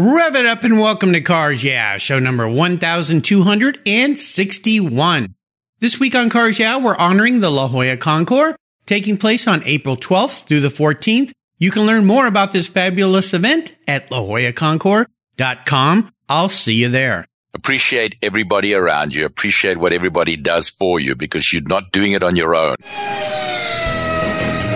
Rev it up and welcome to Cars Yeah, show number 1261. This week on Cars Yeah, we're honoring the La Jolla Concours, taking place on April 12th through the 14th. You can learn more about this fabulous event at lajollaconcours.com. I'll see you there. Appreciate everybody around you. Appreciate what everybody does for you because you're not doing it on your own.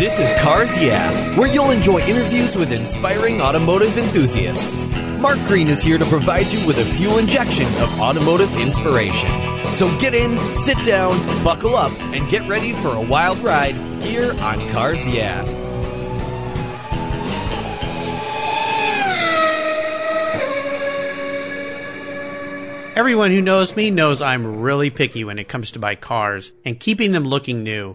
This is Cars Yeah, where you'll enjoy interviews with inspiring automotive enthusiasts. Mark Green is here to provide you with a fuel injection of automotive inspiration. So get in, sit down, buckle up, and get ready for a wild ride here on Cars Yeah. Everyone who knows me knows I'm really picky when it comes to my cars and keeping them looking new.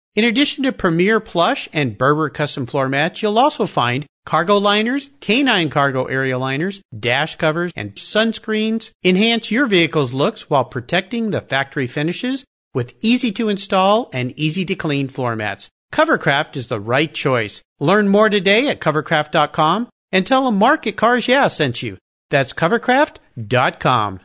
In addition to Premier Plush and Berber custom floor mats, you'll also find cargo liners, canine cargo area liners, dash covers, and sunscreens. Enhance your vehicle's looks while protecting the factory finishes with easy to install and easy to clean floor mats. Covercraft is the right choice. Learn more today at covercraft.com and tell them Mark at Cars Yeah sent you. That's covercraft.com.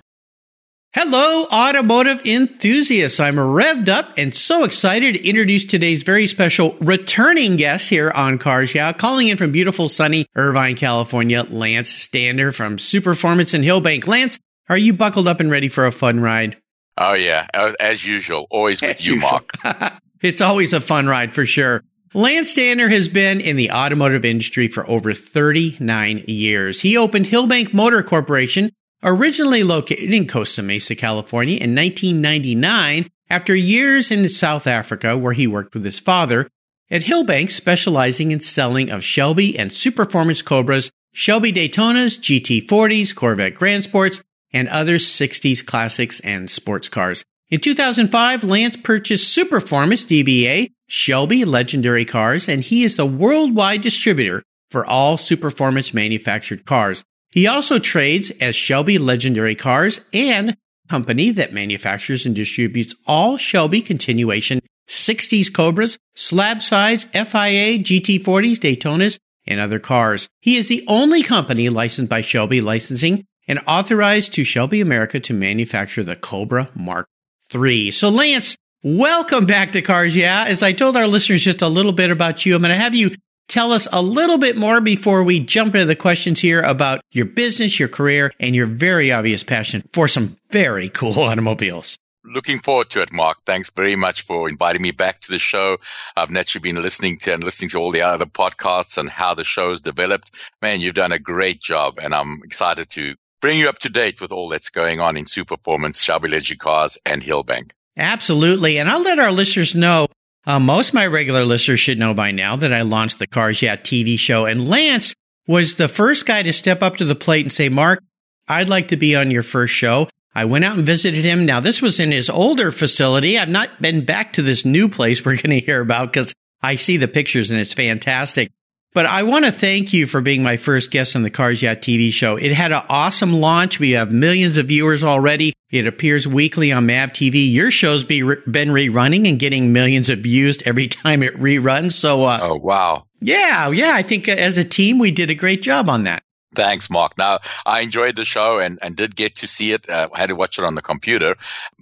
Hello, automotive enthusiasts. I'm revved up and so excited to introduce today's very special returning guest here on Cars Yeah, calling in from beautiful sunny Irvine, California, Lance Stander from Superformance in Hillbank. Lance, are you buckled up and ready for a fun ride? Oh yeah, as usual, always with As you, usual. Mark. It's always a fun ride for sure. Lance Stander has been in the automotive industry for over 39 years. He opened Hillbank Motor Corporation, originally located in Costa Mesa, California in 1999 after years in South Africa where he worked with his father. At Hillbank, specializing in selling of Shelby and Superformance Cobras, Shelby Daytonas, GT40s, Corvette Grand Sports, and other 60s classics and sports cars. In 2005, Lance purchased Superformance DBA, Shelby Legendary Cars, and he is the worldwide distributor for all Superformance manufactured cars. He also trades as Shelby Legendary Cars and company that manufactures and distributes all Shelby continuation 60s Cobras, slab sides, FIA, GT40s, Daytonas, and other cars. He is the only company licensed by Shelby Licensing and authorized to Shelby America to manufacture the Cobra Mark III. So Lance, welcome back to Cars Yeah. As I told our listeners just a little bit about you, I'm going to have you tell us a little bit more before we jump into the questions here about your business, your career, and your very obvious passion for some very cool automobiles. Looking forward to it, Mark. Thanks very much for inviting me back to the show. I've naturally been listening to and listening to all the other podcasts and how the show's developed. Man, you've done a great job, and I'm excited to bring you up to date with all that's going on in Superformance, Shelby Legendary Cars, and Hillbank. Absolutely. And I'll let our listeners know. Uh, most of my regular listeners should know by now that I launched the Cars Yeah TV show. And Lance was the first guy to step up to the plate and say, Mark, I'd like to be on your first show. I went out and visited him. Now, this was in his older facility. I've not been back to this new place we're going to hear about because I see the pictures and it's fantastic. But I want to thank you for being my first guest on the Cars Yeah TV show. It had an awesome launch. We have millions of viewers already. It appears weekly on MAV TV. Your show's be, been rerunning and getting millions of views every time it reruns. So, uh, Oh, wow. yeah, yeah, I think uh, as a team, we did a great job on that. Thanks, Mark. Now, I enjoyed the show and, and did get to see it. Uh, I had to watch it on the computer,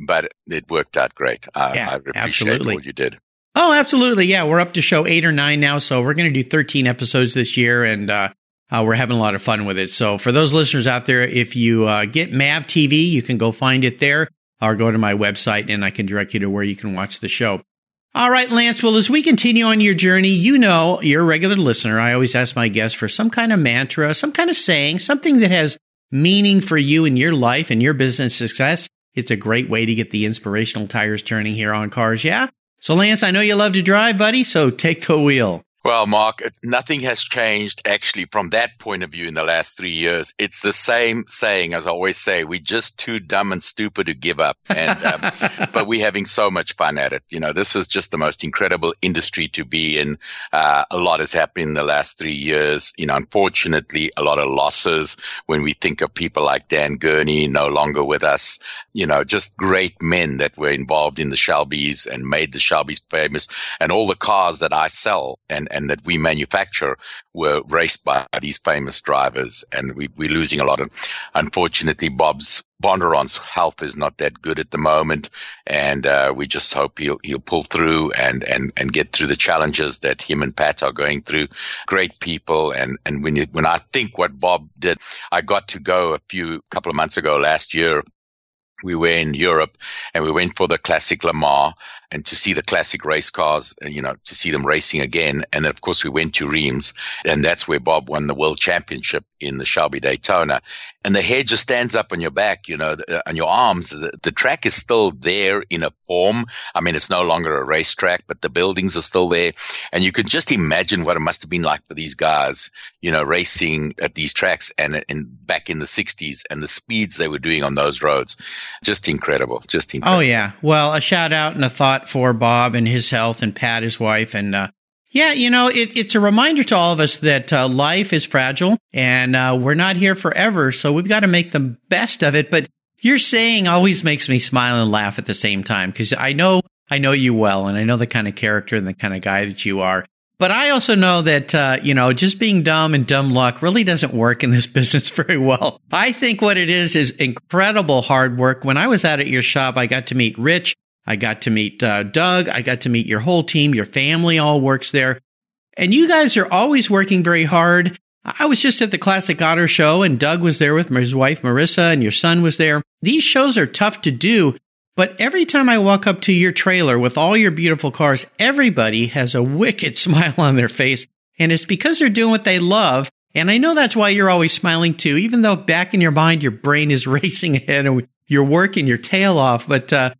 but it worked out great. Uh, Yeah, I appreciate absolutely. all you did. Oh, absolutely. Yeah, we're up to show eight or nine now. So we're going to do 13 episodes this year and, uh, uh, we're having a lot of fun with it. So for those listeners out there, if you, uh, get MAV TV, you can go find it there or go to my website and I can direct you to where you can watch the show. All right, Lance. Well, as we continue on your journey, you know, you're a regular listener. I always ask my guests for some kind of mantra, some kind of saying, something that has meaning for you in your life and your business success. It's a great way to get the inspirational tires turning here on Cars. Yeah. So Lance, I know you love to drive, buddy. So take the wheel. Well, Mark, nothing has changed actually from that point of view in the last three years. It's the same saying as I always say: we're just too dumb and stupid to give up, and um, but we're having so much fun at it. You know, this is just the most incredible industry to be in. Uh, a lot has happened in the last three years. You know, unfortunately, a lot of losses when we think of people like Dan Gurney no longer with us. You know, just great men that were involved in the Shelbys and made the Shelbys famous, and all the cars that I sell and and that we manufacture were raced by these famous drivers. And we, are losing a lot of, unfortunately, Bob's Bondurant's health is not that good at the moment, and uh, we just hope he'll he'll pull through and and and get through the challenges that him and Pat are going through. Great people, and and when you, when I think what Bob did, I got to go a few couple of months ago last year we were in Europe and we went for the classic Le Mans and to see the classic race cars, uh, you know, to see them racing again. And of course, we went to Reims, and that's where Bob won the world championship in the Shelby Daytona. And the hair just stands up on your back, you know, uh, on your arms. The, the track is still there in a form. I mean, it's no longer a racetrack, but the buildings are still there. And you can just imagine what it must have been like for these guys, you know, racing at these tracks and, and back in the 60s and the speeds they were doing on those roads. Just incredible. Just incredible. Oh, yeah. Well, a shout out and a thought for Bob and his health and Pat, his wife. And, uh, yeah, you know, it, it's a reminder to all of us that uh, life is fragile and uh, we're not here forever. So we've got to make the best of it. But your saying always makes me smile and laugh at the same time because I know, I know you well and I know the kind of character and the kind of guy that you are. But I also know that, uh, you know, just being dumb and dumb luck really doesn't work in this business very well. I think what it is is incredible hard work. When I was out at your shop, I got to meet Rich I got to meet uh, Doug. I got to meet your whole team. Your family all works there. And you guys are always working very hard. I was just at the Classic Auto Show and Doug was there with his wife Marissa and your son was there. These shows are tough to do, but every time I walk up to your trailer with all your beautiful cars, everybody has a wicked smile on their face. And it's because they're doing what they love. And I know that's why you're always smiling too, even though back in your mind, your brain is racing ahead and you're working your tail off. But, uh,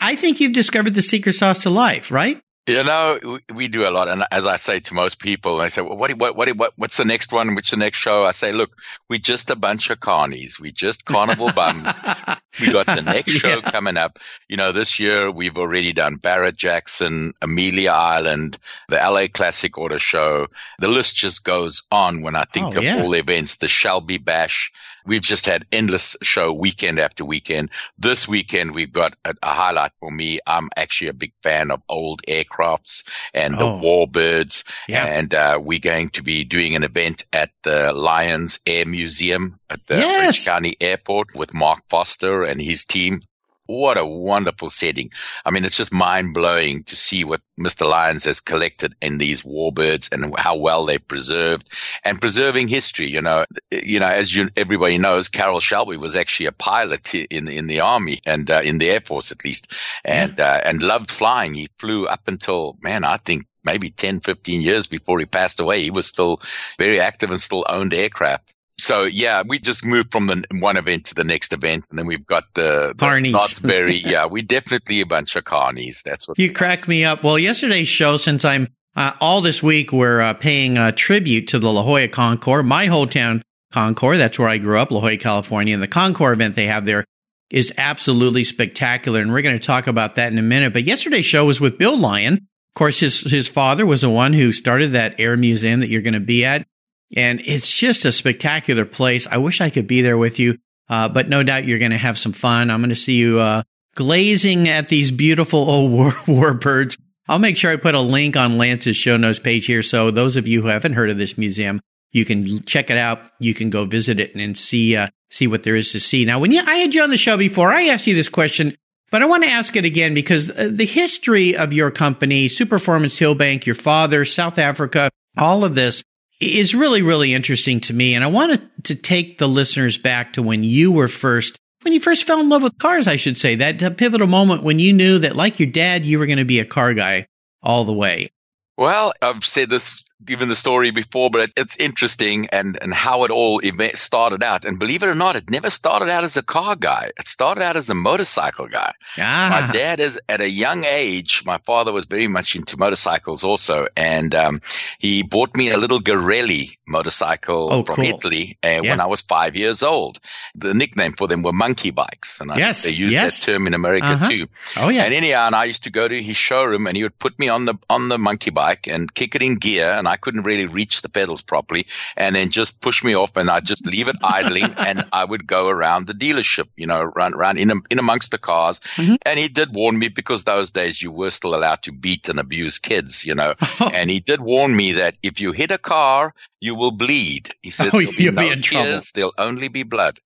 I think you've discovered the secret sauce to life, right? You know, we do a lot, and as I say to most people, I say, well, what, what, what, what, what's the next one? What's the next show? I say, look, we're just a bunch of carnies. We're just carnival bums. we got the next show yeah. coming up. You know, this year we've already done Barrett Jackson, Amelia Island, the LA Classic Auto Show. The list just goes on when I think oh, of yeah. all the events, the Shelby Bash. We've just had endless show weekend after weekend. This weekend we've got a, a highlight for me. I'm actually a big fan of old aircrafts and oh. the warbirds. Yeah. And uh, we're going to be doing an event at the Lyons Air Museum at the yes. Orange County Airport with Mark Foster and his team what a wonderful setting. I mean, it's just mind blowing to see what Mr. Lyons has collected in these warbirds and how well they're preserved and preserving history. You know, you know, as you, everybody knows, Carroll Shelby was actually a pilot in, in the army and uh, in the air force at least and, uh, and loved flying. He flew up until, man, I think maybe 10, 15 years before he passed away. He was still very active and still owned aircraft so yeah, we just moved from the one event to the next event, and then we've got the, the carnies. Berry. yeah, we definitely a bunch of carnies. That's what you cracked me up. Well, yesterday's show, since I'm uh, all this week, we're uh, paying a tribute to the La Jolla Concours, my hometown Concours. That's where I grew up, La Jolla, California, and the Concours event they have there is absolutely spectacular, and we're going to talk about that in a minute. But yesterday's show was with Bill Lyon. Of course, his his father was the one who started that air museum that you're going to be at. And it's just a spectacular place. I wish I could be there with you, uh, but no doubt you're going to have some fun. I'm going to see you uh, glazing at these beautiful old war, war birds. I'll make sure I put a link on Lance's show notes page here. So those of you who haven't heard of this museum, you can check it out. You can go visit it and see, uh, see what there is to see. Now, when you, I had you on the show before, I asked you this question, but I want to ask it again because uh, the history of your company, Superformance Hillbank, your father, South Africa, all of this, is really, really interesting to me. And I wanted to take the listeners back to when you were first, when you first fell in love with cars, I should say, that pivotal moment when you knew that, like your dad, you were going to be a car guy all the way. Well, I've said this given the story before, but it, it's interesting and, and how it all started out. And believe it or not, it never started out as a car guy. It started out as a motorcycle guy. Ah. My dad is at a young age. My father was very much into motorcycles also. And, um, he bought me a little Garelli motorcycle Oh, from cool. Italy uh, Yeah. when I was five years old. The nickname for them were monkey bikes. And I Yes, they used yes. that term in America Uh-huh. too. Oh yeah. And anyhow, and I used to go to his showroom and he would put me on the, on the monkey bike and kick it in gear and I couldn't really reach the pedals properly and then just push me off and I'd just leave it idling and I would go around the dealership, you know, run, around in, in amongst the cars. Mhm. And he did warn me because those days you were still allowed to beat and abuse kids, you know, and he did warn me that if you hit a car, you will bleed. He said, Oh, there'll be you'll no be in trouble. There'll only be blood.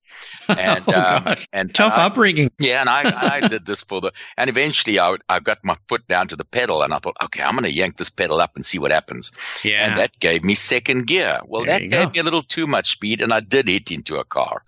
And, oh gosh. and Tough and I- upbringing. yeah, and I, I did this for the, and eventually I, would, I got my foot down to the pedal and I thought, okay, I'm going to yank this pedal up and see what happens. Yeah. And that gave me second gear. Well, There that gave go. me a little too much speed and I did hit into a car.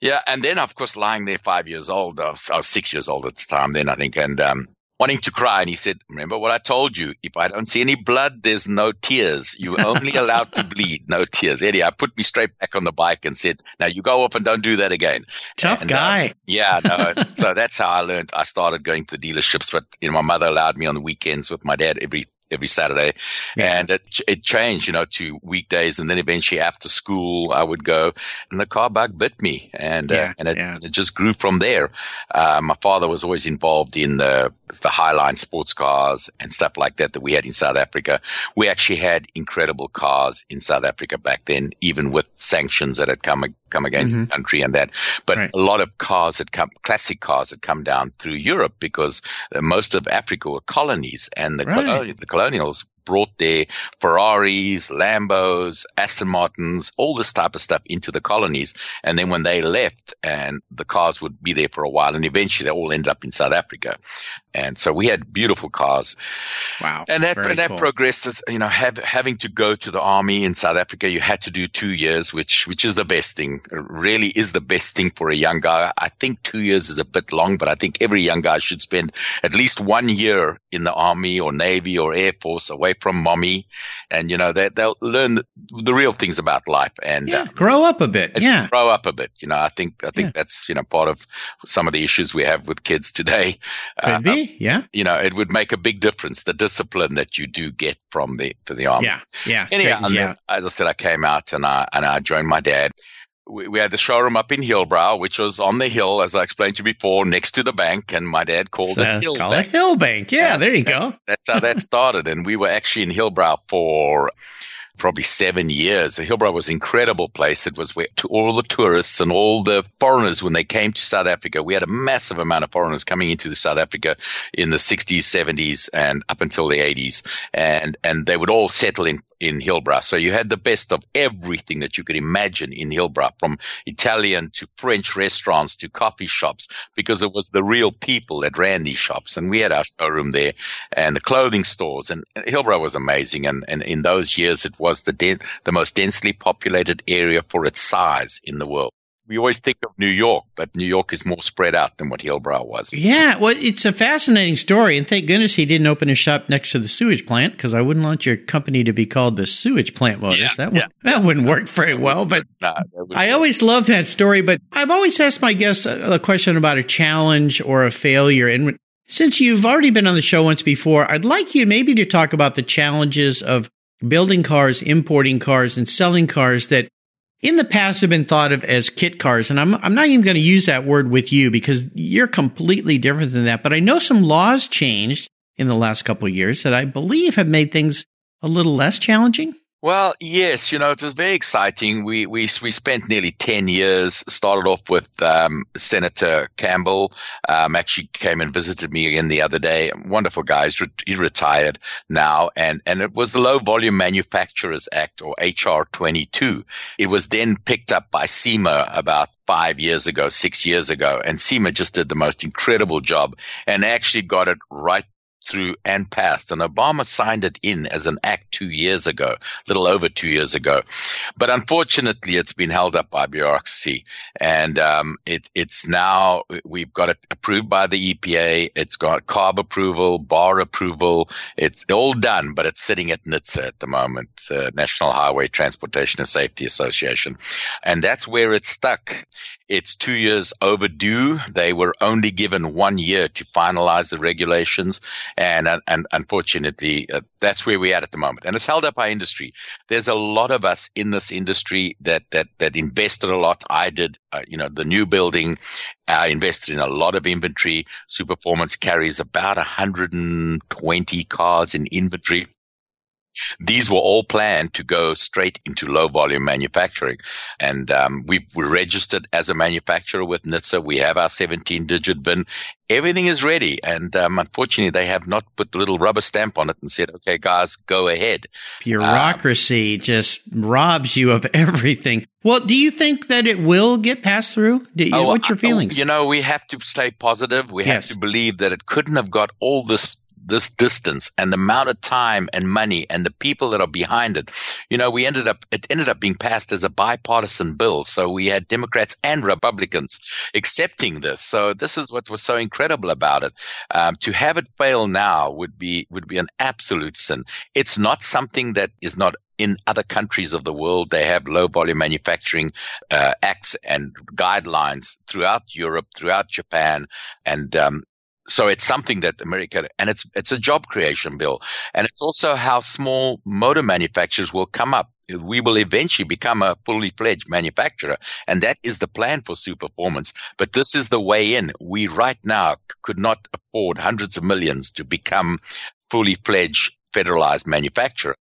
Yeah. And then, of course, lying there five years old, I was, I was six years old at the time then, I think, and, um, wanting to cry. And he said, remember what I told you? If I don't see any blood, there's no tears. You're only allowed to bleed, no tears. Eddie, I put me straight back on the bike and said, now you go off and don't do that again. Tough And, uh, guy. yeah, no. so that's how I learned. I started going to dealerships, but you know, my mother allowed me on the weekends with my dad every every Saturday, Yeah. and it it changed, you know, to weekdays, and then eventually after school I would go, and the car bug bit me, and Yeah, uh, and it, yeah. and it just grew from there. Uh, my father was always involved in the the Highline sports cars and stuff like that that we had in South Africa. We actually had incredible cars in South Africa back then, even with sanctions that had come come against Mhm. the country and that. But Right. a lot of cars had come, classic cars had come down through Europe because uh, most of Africa were colonies and the, Right. the colonials brought their Ferraris, Lambos, Aston Martins, all this type of stuff into the colonies. And then when they left and the cars would be there for a while and eventually they all ended up in South Africa. And so we had beautiful cars. Wow. And that, and that cool. progressed, as, you know, have, having to go to the army in South Africa, you had to do two years, which, which is the best thing, It really is the best thing for a young guy. I think two years is a bit long, but I think every young guy should spend at least one year in the army or navy or air force away from mommy. And, you know, they, they'll learn the, the real things about life and, Yeah. uh, Grow up a bit. Yeah. grow up a bit. You know, I think, I think Yeah. that's, you know, part of some of the issues we have with kids today. Could Uh, be. Yeah. you know, it would make a big difference, the discipline that you do get from the, for the army. Yeah. Yeah. Anyhow, Straightens and you then, as I said, I came out and I, and I joined my dad. We, we had the showroom up in Hillbrow, which was on the hill, as I explained to you before, next to the bank. And my dad called So, it Hill call Bank. it Hillbank. Yeah, Yeah. there you go. That's how that started. And we were actually in Hillbrow for probably seven years. Hillbrow was an incredible place. It was where to all the tourists and all the foreigners when they came to South Africa. We had a massive amount of foreigners coming into South Africa in the 60s, 70s, and up until the 80s. And, and they would all settle in, in Hillbrow. So you had the best of everything that you could imagine in Hillbrow, from Italian to French restaurants to coffee shops, because it was the real people that ran these shops. And we had our showroom there and the clothing stores. And Hillbrow was amazing. And, and in those years, it was the den- the most densely populated area for its size in the world. We always think of New York, but New York is more spread out than what Hillbrow was. Yeah, well, it's a fascinating story, and thank goodness he didn't open a shop next to the sewage plant because I wouldn't want your company to be called the Sewage Plant Motors. Yeah, that would, yeah. that wouldn't work very well. But No, I always love that story. But I've always asked my guests a, a question about a challenge or a failure, and since you've already been on the show once before, I'd like you maybe to talk about the challenges of building cars, importing cars, and selling cars that in the past have been thought of as kit cars. And I'm, I'm not even going to use that word with you because you're completely different than that. But I know some laws changed in the last couple years that I believe have made things a little less challenging. Well, yes, you know, it was very exciting. We we we spent nearly ten years. Started off with um, Senator Campbell. Um, actually came and visited me again the other day. Wonderful guy. He's retired now, and and it was the Low Volume Manufacturers Act or HR twenty two. It was then picked up by SEMA about five years ago, six years ago, and SEMA just did the most incredible job and actually got it right through and passed. And Obama signed it in as an act two years ago, a little over two years ago. But unfortunately, it's been held up by bureaucracy. And um, it, it's now, we've got it approved by the EPA. It's got CARB approval, bar approval. It's all done, but it's sitting at NHTSA at the moment, the National Highway Transportation and Safety Association. And that's where it's stuck. It's two years overdue. They were only given one year to finalize the regulations. And, and unfortunately, uh, that's where we're at at the moment. And it's held up our industry. There's a lot of us in this industry that, that, that invested a lot. I did, uh, you know, the new building, I invested in a lot of inventory. Superformance carries about 120 cars in inventory. These were all planned to go straight into low volume manufacturing. And um, we were registered as a manufacturer with NHTSA. We have our 17 digit VIN. Everything is ready. And um, unfortunately, they have not put the little rubber stamp on it and said, okay, guys, go ahead. Bureaucracy um, just robs you of everything. Well, do you think that it will get passed through? You, oh, what's your feelings? You know, we have to stay positive. We yes. have to believe that it couldn't have got all this this distance and the amount of time and money and the people that are behind it. You know, we ended up, it ended up being passed as a bipartisan bill. So we had Democrats and Republicans accepting this. So this is what was so incredible about it. Um, to have it fail now would be, would be an absolute sin. It's not something that is not in other countries of the world, they have low volume manufacturing uh, acts and guidelines throughout Europe, throughout Japan, and um, so it's something that America, and it's, it's a job creation bill. And it's also how small motor manufacturers will come up. We will eventually become a fully fledged manufacturer. And that is the plan for Superformance. But this is the way in. We right now could not afford hundreds of millions to become fully fledged federalized manufacturer.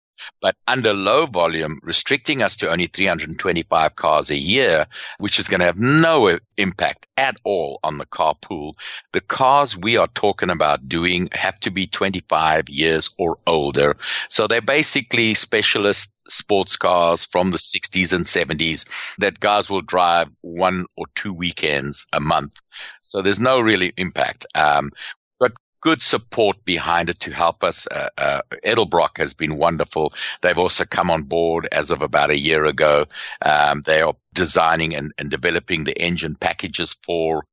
But under low volume, restricting us to only 325 cars a year, which is going to have no impact at all on the car pool. The cars we are talking about doing have to be 25 years or older. So they're basically specialist sports cars from the 60s and 70s that guys will drive one or two weekends a month. So there's no really impact. Um, good support behind it to help us. Uh, uh, Edelbrock has been wonderful. They've also come on board as of about a year ago. Um, they are designing and, and developing the engine packages for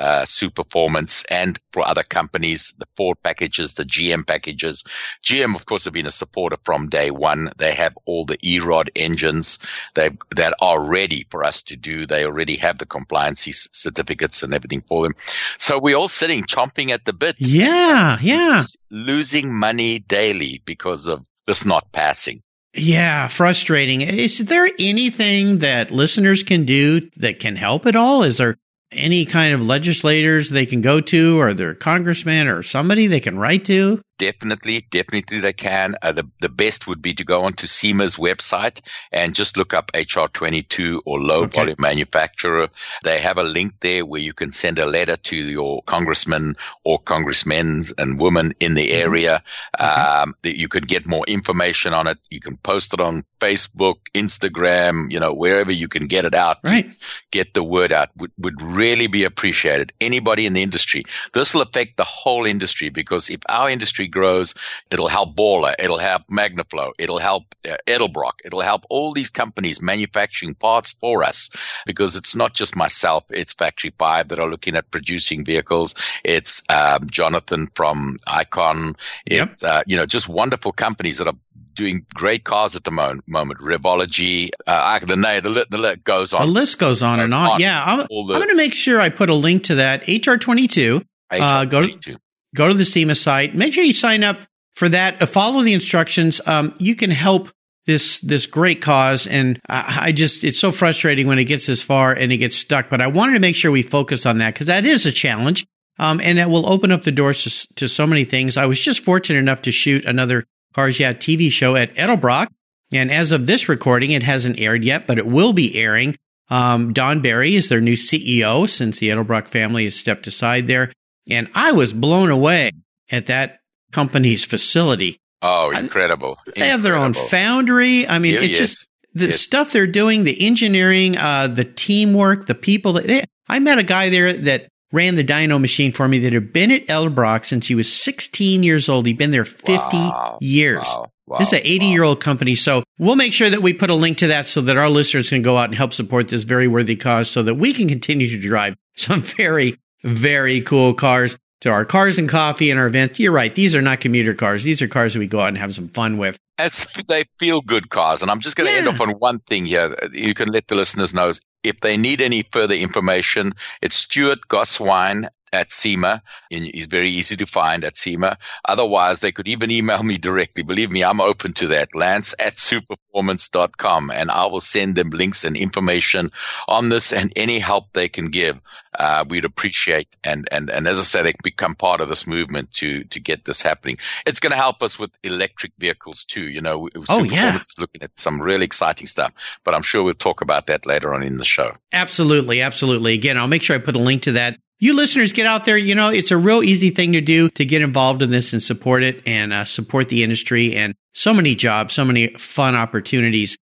uh, Superformance and for other companies, the Ford packages, the GM packages. GM, of course, have been a supporter from day one. They have all the E-Rod engines they, that are ready for us to do. They already have the compliance certificates and everything for them. So we're all sitting chomping at the bit. Yeah, yeah. Losing money daily because of this not passing. Yeah, frustrating. Is there anything that listeners can do that can help at all? Is there any kind of legislators they can go to or their congressman or somebody they can write to? Definitely, definitely they can. Uh, the, the best would be to go onto SEMA's website and just look up HR22 or low okay. volume manufacturer. They have a link there where you can send a letter to your congressman or congressmen and women in the mm-hmm. area. Okay. Um, that you can get more information on it. You can post it on Facebook, Instagram, you know, wherever you can get it out. Right. get the word out would, would really be appreciated. Anybody in the industry. This will affect the whole industry because if our industry grows, it'll help Borla, it'll help Magnaflow, it'll help uh, Edelbrock, it'll help all these companies manufacturing parts for us because it's not just myself, it's Factory Five that are looking at producing vehicles. It's um, Jonathan from Icon. It's, yep. uh, you know, just wonderful companies that are doing great cars at the moment. moment. Revology, uh, the, the, the list goes on. The list goes on goes and on. on. Yeah, I'm, I'm going to make sure I put a link to that. HR22. HR22. Uh, go to go to the SEMA site. Make sure you sign up for that. Uh, follow the instructions. Um, you can help this this great cause, and I, I, just it's so frustrating when it gets this far and it gets stuck. But I wanted to make sure we focus on that because that is a challenge, um, and that will open up the doors to, to so many things. I was just fortunate enough to shoot another Cars Yeah TV show at Edelbrock, and as of this recording, it hasn't aired yet, but it will be airing. Um, Don Barry is their new CEO since the Edelbrock family has stepped aside there. And I was blown away at that company's facility. Oh, incredible. I, they have their own foundry. I mean, it's just the yes. stuff they're doing, the engineering, uh, the teamwork, the people that they, I met a guy there that ran the dyno machine for me that had been at Edelbrock since he was 16 years old. He'd been there 50 Wow. years. Wow. Wow. This is an 80 year old company. So we'll make sure that we put a link to that so that our listeners can go out and help support this very worthy cause so that we can continue to drive some very, very cool cars to our cars and coffee and our events. You're right. These are not commuter cars. These are cars that we go out and have some fun with. It's, they feel good cars. And I'm just going to end Yeah. off on one thing here. You can let the listeners know if they need any further information. It's Stuart Gosswein at SEMA. And He's very easy to find at SEMA. Otherwise, they could even email me directly. Believe me, I'm open to that. Lance at superformance.com and I will send them links and information on this and any help they can give. Uh, we'd appreciate. And, and, and as I said, they become part of this movement to, to get this happening. It's going to help us with electric vehicles too. You know, Oh, yeah. Is looking at some really exciting stuff, but I'm sure we'll talk about that later on in the show. Absolutely. Absolutely. Again, I'll make sure I put a link to that. You listeners get out there. You know, it's a real easy thing to do to get involved in this and support it and uh, support the industry and so many jobs, so many fun opportunities.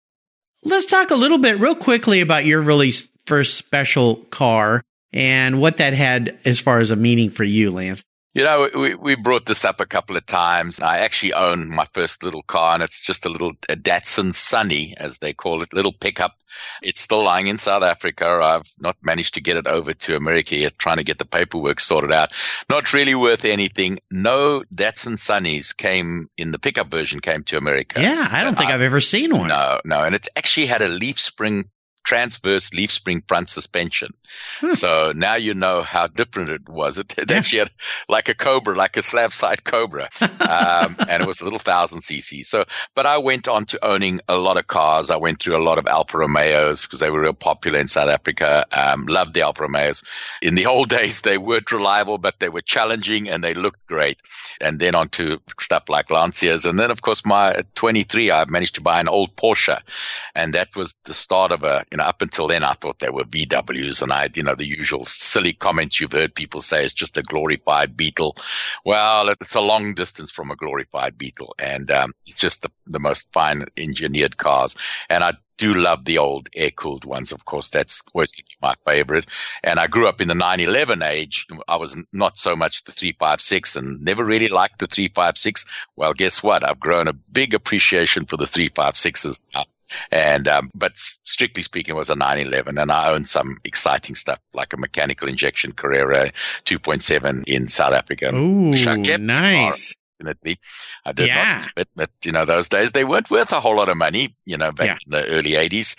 Let's talk a little bit real quickly about your really first special car and what that had as far as a meaning for you, Lance. You know, we, we brought this up a couple of times. I actually own my first little car and it's just a little a Datsun Sunny, as they call it, little pickup. It's still lying in South Africa. I've not managed to get it over to America yet, trying to get the paperwork sorted out. Not really worth anything. No Datsun Sunnies came in the pickup version came to America. Yeah, I don't think I- I've ever seen one. No, no. And it actually had a leaf spring, transverse leaf spring front suspension. Hmm. So now you know how different it was. It, it Yeah. actually had like a Cobra, like a slab side Cobra. Um, and it was a little thousand cc. So, but I went on to owning a lot of cars. I went through a lot of Alfa Romeos because they were real popular in South Africa. Um, loved the Alfa Romeos. In the old days, they weren't reliable, but they were challenging and they looked great. And then on to stuff like Lancias. And then, of course, my 23, I managed to buy an old Porsche. And that was the start of a, you know, up until then, I thought they were VWs and I you know, the usual silly comments you've heard people say it's just a glorified Beetle. Well, it's a long distance from a glorified Beetle and, um, it's just the, the most fine engineered cars. And I do love the old air cooled ones. Of course, that's always my favorite. And I grew up in the 911 age. I was not so much the 356 and never really liked the 356. Well, guess what? I've grown a big appreciation for the 356s now. And, um, but strictly speaking, it was a 911 and I own some exciting stuff like a mechanical injection Carrera 2.7 in South Africa. Ooh, Wish I kept nice. Definitely. I did Yeah. not, but, but, you know, those days they weren't worth a whole lot of money, you know, back Yeah. in the early 80s.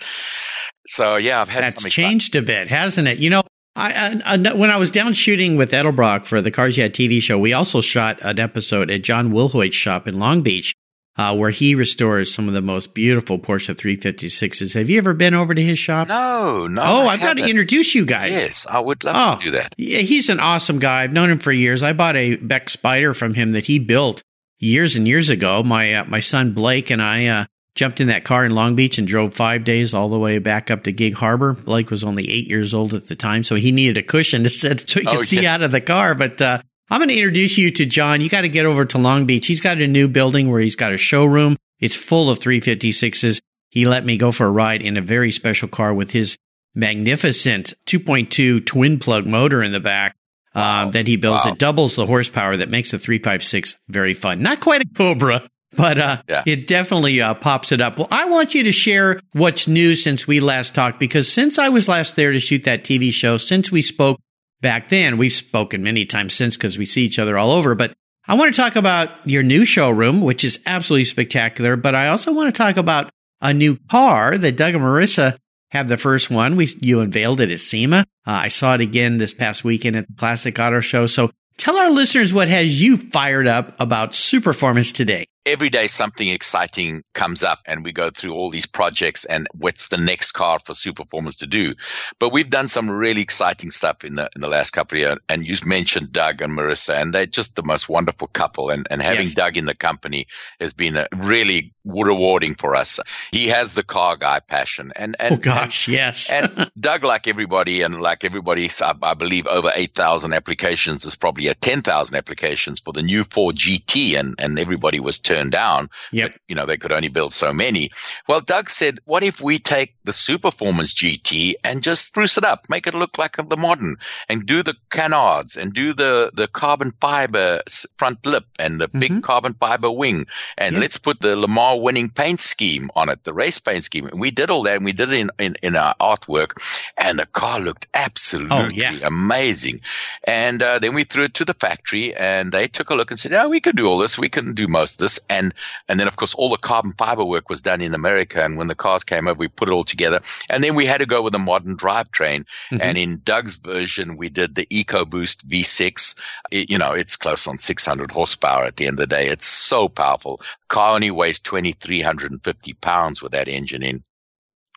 So yeah, I've had That's changed a bit, hasn't it? You know, I, I, I- when I was down shooting with Edelbrock for the Cars Yeah TV show, we also shot an episode at John Wilhoit's shop in Long Beach, uh, where he restores some of the most beautiful Porsche 356s. Have you ever been over to his shop? No, no. oh, I I've got to introduce you guys. Yes, I would love Oh, to do that. Yeah, he's an awesome guy. I've known him for years. I bought a Beck Spider from him that he built years and years ago. My uh, my son Blake and I uh, jumped in that car in Long Beach and drove five days all the way back up to Gig Harbor. Blake was only eight years old at the time, so he needed a cushion to sit so he could Oh, see out of the car. But uh, I'm going to introduce you to John. You got to get over to Long Beach. He's got a new building where he's got a showroom. It's full of 356s. He let me go for a ride in a very special car with his magnificent 2.2 twin plug motor in the back Wow. um, that he builds. Wow. It doubles the horsepower that makes the 356 very fun. Not quite a Cobra, but uh, Yeah. it definitely uh, pops it up. Well, I want you to share what's new since we last talked because since I was last there to shoot that TV show, since we spoke back then, we've spoken many times since because we see each other all over. But I want to talk about your new showroom, which is absolutely spectacular. But I also want to talk about a new car that Doug and Marissa have the first one. We you unveiled it at SEMA. Uh, I saw it again this past weekend at the Classic Auto Show. So tell our listeners what has you fired up about Superformance today. Every day something exciting comes up and we go through all these projects and what's the next car for Superformance to do. But we've done some really exciting stuff in the in the last couple of years. And you mentioned Doug and Marissa and they're just the most wonderful couple. And, and having Yes. Doug in the company has been a really rewarding for us. He has the car guy passion and, and oh gosh, yes. and Doug, like everybody, and like everybody, I, I believe over 8,000 applications is probably a 10,000 applications for the new Ford GT, and, and everybody was turned down. Yep. But, you know, they could only build so many. Well, Doug said, what if we take the Superformance GT and just spruce it up, make it look like the modern and do the canards and do the, the carbon fiber front lip and the mm-hmm. big carbon fiber wing. And yep. let's put the Le Mans winning paint scheme on it, the race paint scheme. And we did all that and we did it in, in, in our artwork and the car looked absolutely oh, yeah. amazing. And uh, then we threw it to the factory and they took a look and said, "Yeah, we can do all this. We can do most of this." And and then of course all the carbon fiber work was done in America. And when the cars came over, we put it all together. And then we had to go with a modern drivetrain. Mm-hmm. And in Doug's version, we did the EcoBoost V6. It, you know, it's close on 600 horsepower at the end of the day. It's so powerful. Car only weighs 2,350 pounds with that engine in.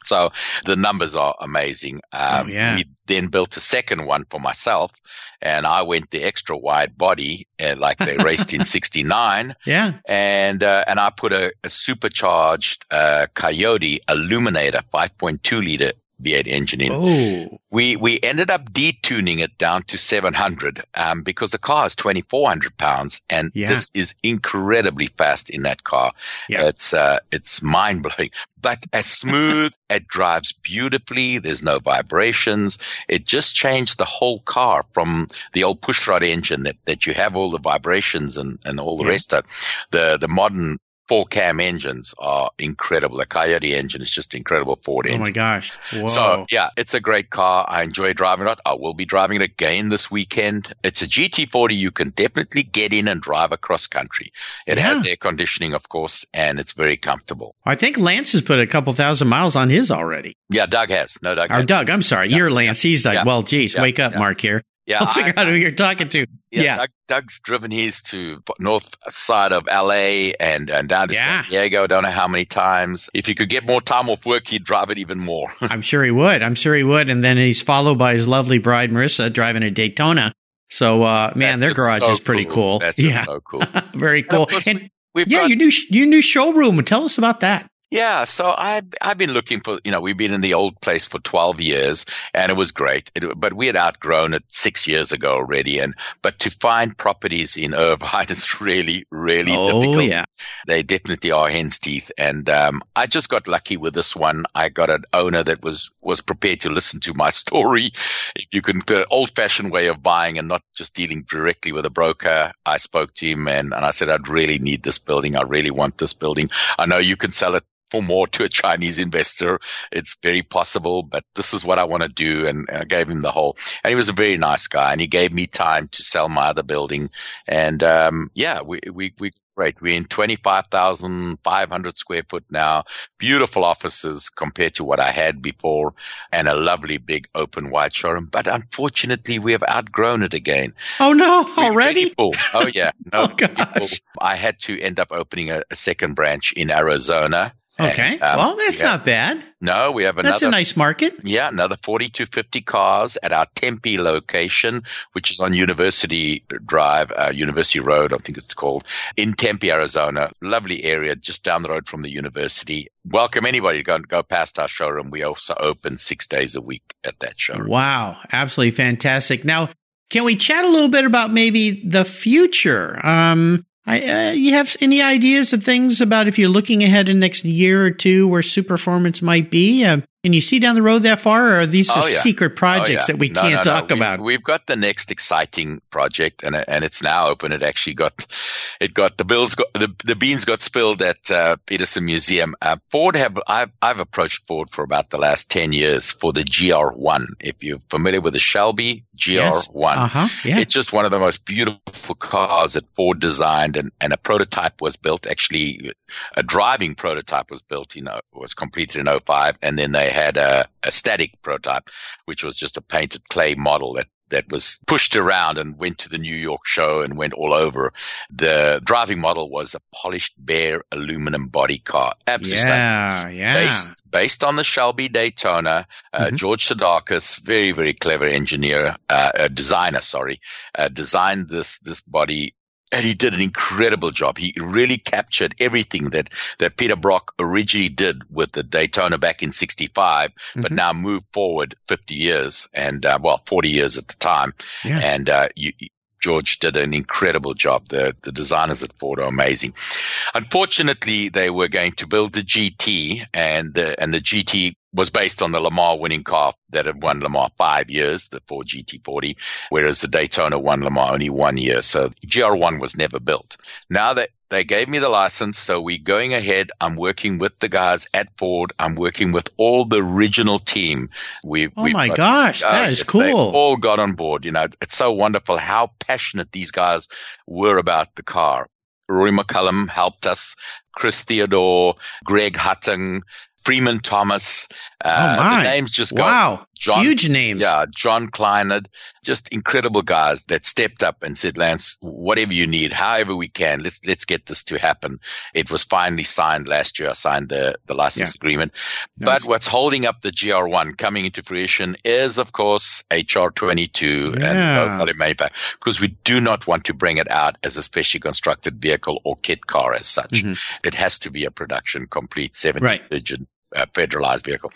So the numbers are amazing. Oh, um, oh, yeah. We then built a second one for myself and I went the extra wide body uh, like they raced in 69. Yeah. And, uh, and I put a, a supercharged, uh, Coyote Aluminator 5.2 liter V8 engine in. Oh. We we ended up detuning it down to 700 um, because the car is 2,400 pounds, and yeah. this is incredibly fast in that car. Yeah. It's uh, it's mind blowing, but as smooth. it drives beautifully. There's no vibrations. It just changed the whole car from the old pushrod engine that that you have all the vibrations and and all the yeah. rest of the the modern four cam engines are incredible. The Coyote engine is just incredible Ford engine. Oh my gosh. Whoa. So yeah, it's a great car. I enjoy driving it. I will be driving it again this weekend. It's a GT40 you can definitely get in and drive across country. It yeah. has air conditioning, of course, and it's very comfortable. I think Lance has put a couple thousand miles on his already. Yeah, Doug has. No, Doug. Or has. Doug, I'm sorry. Yeah. You're Lance. He's like, yeah. well, geez, wake up, Mark here. Yeah, I'll figure I, out who you're talking to. Yeah, yeah. Doug, Doug's driven his to north side of LA and, and down to yeah. San Diego. Don't know how many times. If he could get more time off work, he'd drive it even more. I'm sure he would. I'm sure he would. And then he's followed by his lovely bride Marissa driving a Daytona. So, uh, man, That's their garage so is pretty cool. cool. That's yeah. so cool. Very cool. And, and yeah, got, your new your new showroom. Tell us about that. Yeah, so I've I've been looking for you know we've been in the old place for twelve years and it was great, it, but we had outgrown it six years ago already. And but to find properties in Irvine is really really oh, difficult. yeah, they definitely are hen's teeth. And um, I just got lucky with this one. I got an owner that was was prepared to listen to my story. If you can, the old fashioned way of buying and not just dealing directly with a broker. I spoke to him and and I said I'd really need this building. I really want this building. I know you can sell it for more to a Chinese investor. It's very possible, but this is what I want to do. And, and, I gave him the whole, and he was a very nice guy and he gave me time to sell my other building. And, um, yeah, we, we, we, Right. We're in 25,500 square foot now. Beautiful offices compared to what I had before and a lovely big open wide showroom. But unfortunately, we have outgrown it again. Oh no, already? Oh yeah. No, oh gosh. I had to end up opening a, a second branch in Arizona Okay. And, um, well, that's have, not bad. No, we have another. That's a nice market. Yeah, another 4250 cars at our Tempe location, which is on University Drive, uh, University Road, I think it's called, in Tempe, Arizona. Lovely area, just down the road from the university. Welcome anybody to go, go past our showroom. We also open six days a week at that showroom. Wow. Absolutely fantastic. Now, can we chat a little bit about maybe the future? Um, I, uh, you have any ideas of things about if you're looking ahead in next year or two where Superformance might be? Uh, can you see down the road that far, or are these oh, yeah. secret projects oh, yeah. that we no, can't no, no. talk we, about? We've got the next exciting project, and and it's now open. It actually got, it got the bills got the, the beans got spilled at uh, Petersen Museum. Uh, Ford have I've I've approached Ford for about the last ten years for the GR1. If you're familiar with the Shelby GR1, yes. uh-huh. yeah. it's just one of the most beautiful cars that Ford designed, and and a prototype was built. Actually, a driving prototype was built. You know, was completed in 05, and then they had a, a static prototype, which was just a painted clay model that that was pushed around and went to the New York show and went all over. The driving model was a polished bare aluminum body car. Absolutely yeah, stunning. yeah. Based, based on the Shelby Daytona, uh, mm-hmm. George Saridakis, very, very clever engineer, uh, designer, sorry, uh, designed this, this body and he did an incredible job. He really captured everything that, that Peter Brock originally did with the Daytona back in 65, mm-hmm. but now moved forward 50 years and, uh, well, 40 years at the time. Yeah. And, uh, you, George did an incredible job. The, the designers at Ford are amazing. Unfortunately, they were going to build the GT and the, and the GT was based on the Le Mans winning car that had won Le Mans five years, the Ford GT40, whereas the Daytona won Le Mans only one year. So GR1 was never built. Now that they gave me the license, so we're going ahead. I'm working with the guys at Ford. I'm working with all the original team. We, oh my got, gosh, that uh, is cool. all got on board. You know, it's so wonderful how passionate these guys were about the car. Moray Callum helped us, Chris Theodore, Greg Hutton, Freeman Thomas. Uh, oh my. The names just go. Wow. John, Huge names. Yeah. John Kleinert, just incredible guys that stepped up and said, Lance, whatever you need, however we can, let's, let's get this to happen. It was finally signed last year. I signed the, the license yeah. agreement. Nice. But what's holding up the GR1 coming into fruition is, of course, HR 22 yeah. and manufacturer, because we do not want to bring it out as a specially constructed vehicle or kit car as such. Mm-hmm. It has to be a production complete 70 right. engine uh, federalized vehicle.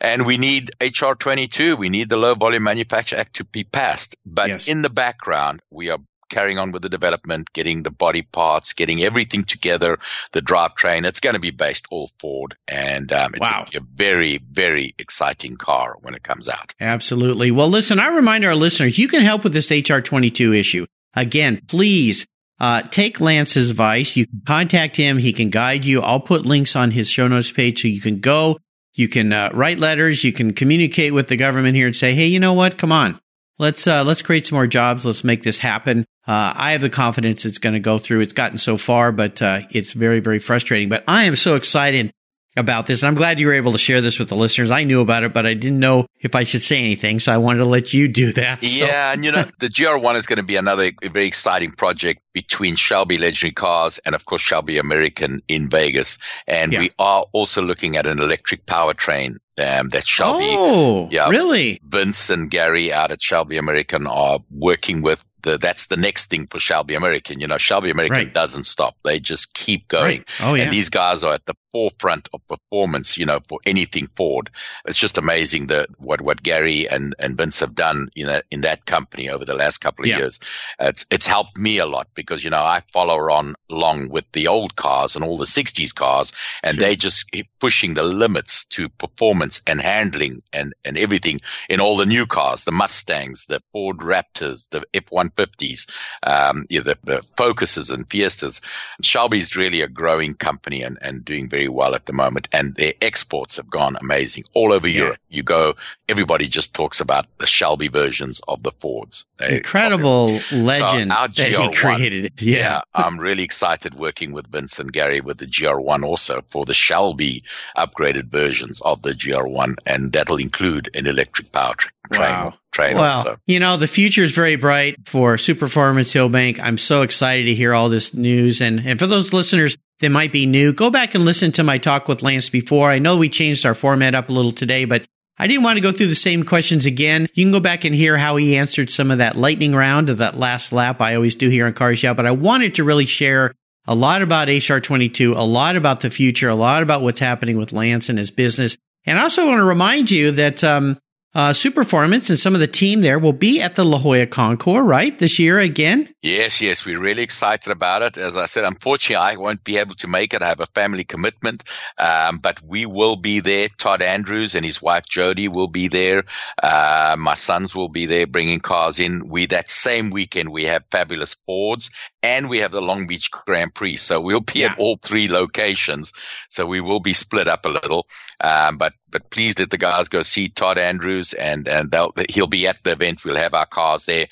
And we need HR 22. We need the Low Volume Manufacture Act to be passed. But yes. in the background, we are carrying on with the development, getting the body parts, getting everything together, the drivetrain. It's going to be based all Ford, and um, it's wow. going to be a very, very exciting car when it comes out. Absolutely. Well, listen, I remind our listeners, you can help with this HR 22 issue. Again, please uh, take Lance's advice. You can contact him. He can guide you. I'll put links on his show notes page so you can go. You can uh, write letters. You can communicate with the government here and say, "Hey, you know what? Come on, let's uh, let's create some more jobs. Let's make this happen." Uh, I have the confidence it's going to go through. It's gotten so far, but uh, it's very very frustrating. But I am so excited about this. And I'm glad you were able to share this with the listeners. I knew about it, but I didn't know if I should say anything. So I wanted to let you do that. So. Yeah. And you know, the GR1 is going to be another very exciting project between Shelby Legendary Cars and of course Shelby American in Vegas. And yeah. we are also looking at an electric powertrain um, that Shelby. Oh, yeah, really? Vince and Gary out at Shelby American are working with the, that's the next thing for Shelby American. You know, Shelby American right. doesn't stop. They just keep going. Right. Oh, yeah. And these guys are at the forefront of performance, you know, for anything Ford. It's just amazing that what, what Gary and, and Vince have done, you know, in that company over the last couple of yeah. years. It's, it's helped me a lot because, you know, I follow on along with the old cars and all the 60s cars and sure. they just keep pushing the limits to performance and handling and, and everything in all the new cars, the Mustangs, the Ford Raptors, the F-150s, um, you know, the, the Focuses and Fiestas. Shelby's really a growing company and, and doing very well at the moment. And their exports have gone amazing all over yeah. Europe. You go, everybody just talks about the Shelby versions of the Fords. They Incredible legend so that GR1, he created. Yeah. yeah I'm really excited working with Vince and Gary with the GR1 also for the Shelby upgraded versions of the GR1. And that'll include an electric powertrain. Wow. Train well, also. you know, the future is very bright for super Superformance Hillbank. I'm so excited to hear all this news. And, and for those listeners that might be new, go back and listen to my talk with Lance before. I know we changed our format up a little today, but I didn't want to go through the same questions again. You can go back and hear how he answered some of that lightning round of that last lap I always do here on Cars Yeah, but I wanted to really share a lot about HR22, a lot about the future, a lot about what's happening with Lance and his business. And I also want to remind you that um, uh, Superformance and some of the team there will be at the La Jolla Concours, right, this year again? Yes, yes, we're really excited about it. As I said, unfortunately, I won't be able to make it. I have a family commitment, um, but we will be there. Todd Andrews and his wife Jody will be there. Uh, my sons will be there bringing cars in. We that same weekend we have fabulous Fords and we have the Long Beach Grand Prix, so we'll be yeah. at all three locations. So we will be split up a little, um, but but please let the guys go see Todd Andrews and, and he'll be at the event. We'll have our cars there.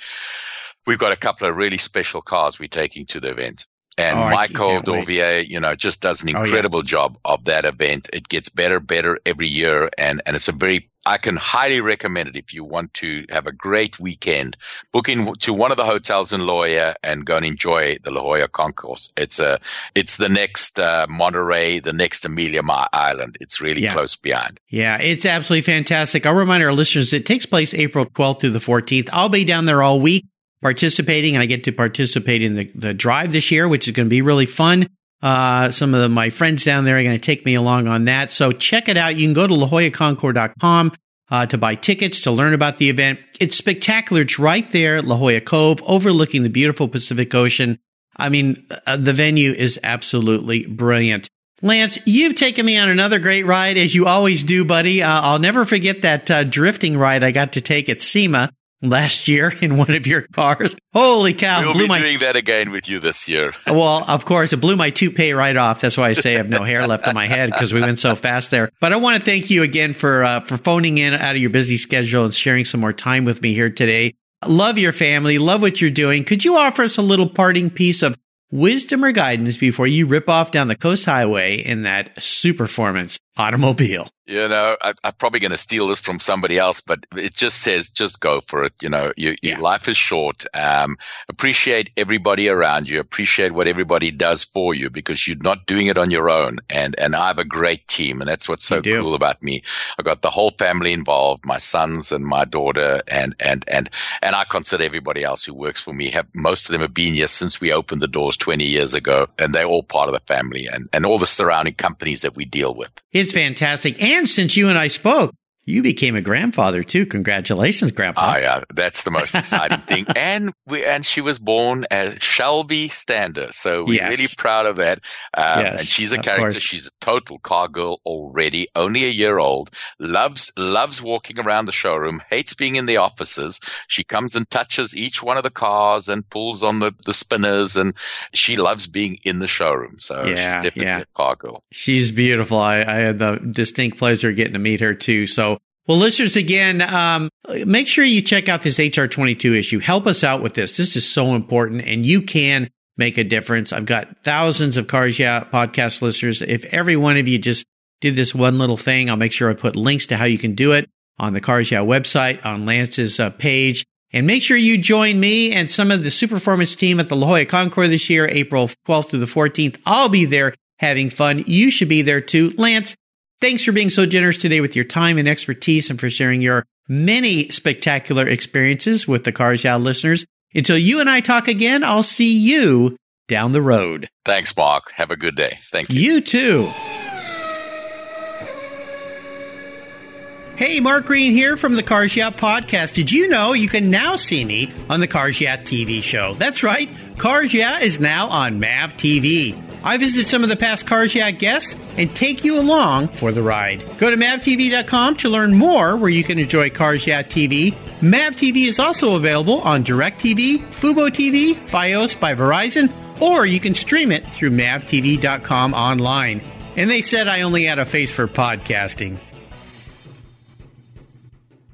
We've got a couple of really special cars we're taking to the event. And oh, Michael Dorvillier, you know, just does an incredible oh, yeah. job of that event. It gets better, better every year. And, and it's a very, I can highly recommend it if you want to have a great weekend. Book in to one of the hotels in La Jolla and go and enjoy the La Jolla Concours. It's a, it's the next, uh, Monterey, the next Amelia Island. It's really yeah. close behind. Yeah. It's absolutely fantastic. I'll remind our listeners it takes place April 12th through the 14th. I'll be down there all week participating and I get to participate in the, the drive this year, which is going to be really fun. Uh, some of the, my friends down there are going to take me along on that. So check it out. You can go to lajollaconcours.com. Uh, uh, to buy tickets to learn about the event. It's spectacular. It's right there, La Jolla Cove, overlooking the beautiful Pacific Ocean. I mean, uh, the venue is absolutely brilliant. Lance, you've taken me on another great ride, as you always do, buddy. Uh, I'll never forget that uh, drifting ride I got to take at SEMA last year in one of your cars. Holy cow! We'll blew be my, doing that again with you this year. well, of course, it blew my toupee right off. That's why I say I have no hair left on my head because we went so fast there. But I want to thank you again for uh, for phoning in out of your busy schedule and sharing some more time with me here today. Love your family. Love what you're doing. Could you offer us a little parting piece of wisdom or guidance before you rip off down the coast highway in that Superformance automobile? You know, I, I'm probably going to steal this from somebody else, but it just says, just go for it. You know, you, Yeah. your life is short. Um, appreciate everybody around you. Appreciate what everybody does for you because you're not doing it on your own. And, and I have a great team. And that's what's so cool about me. I got the whole family involved, my sons and my daughter and, and, and, and I consider everybody else who works for me have, most of them have been here since we opened the doors 20 years ago and they're all part of the family and, and all the surrounding companies that we deal with. It's fantastic. And since you and I spoke, you became a grandfather too. Congratulations, Grandpa. Oh yeah, that's the most exciting thing. And we and she was born as Shelby Stander, so we're Yes. really proud of that. Um, Yes, and she's a character. She's a total car girl already, only a year old. Loves loves walking around the showroom. Hates being in the offices. She comes and touches each one of the cars and pulls on the the spinners, and she loves being in the showroom. So Yeah, she's definitely yeah. a car girl. She's beautiful. I, I had the distinct pleasure of getting to meet her too. So, well, listeners, again, um, make sure you check out this HR22 issue. Help us out with this. This is so important and you can make a difference. I've got thousands of Cars Yeah podcast listeners. If every one of you just did this one little thing, I'll make sure I put links to how you can do it on the Cars Yeah website, on Lance's uh, page. And make sure you join me and some of the Superformance team at the La Jolla Concours this year, April 12th through the 14th. I'll be there having fun. You should be there too. Lance, thanks for being so generous today with your time and expertise and for sharing your many spectacular experiences with the Cars listeners. Until you and I talk again, I'll see you down the road. Thanks, Mark. Have a good day. Thank you. You too. Hey, Mark Green here from the Cars Yeah Podcast. Did you know you can now see me on the Cars Yeah TV show? That's right, Cars Yeah is now on MAV TV. I visit some of the past Cars Yeah guests and take you along for the ride. Go to mavtv.com to learn more where you can enjoy Cars Yeah TV. MAV TV is also available on DirecTV, Fubo TV, Fios by Verizon, or you can stream it through mavtv.com online. And they said I only had a face for podcasting.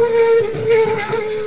Thank you.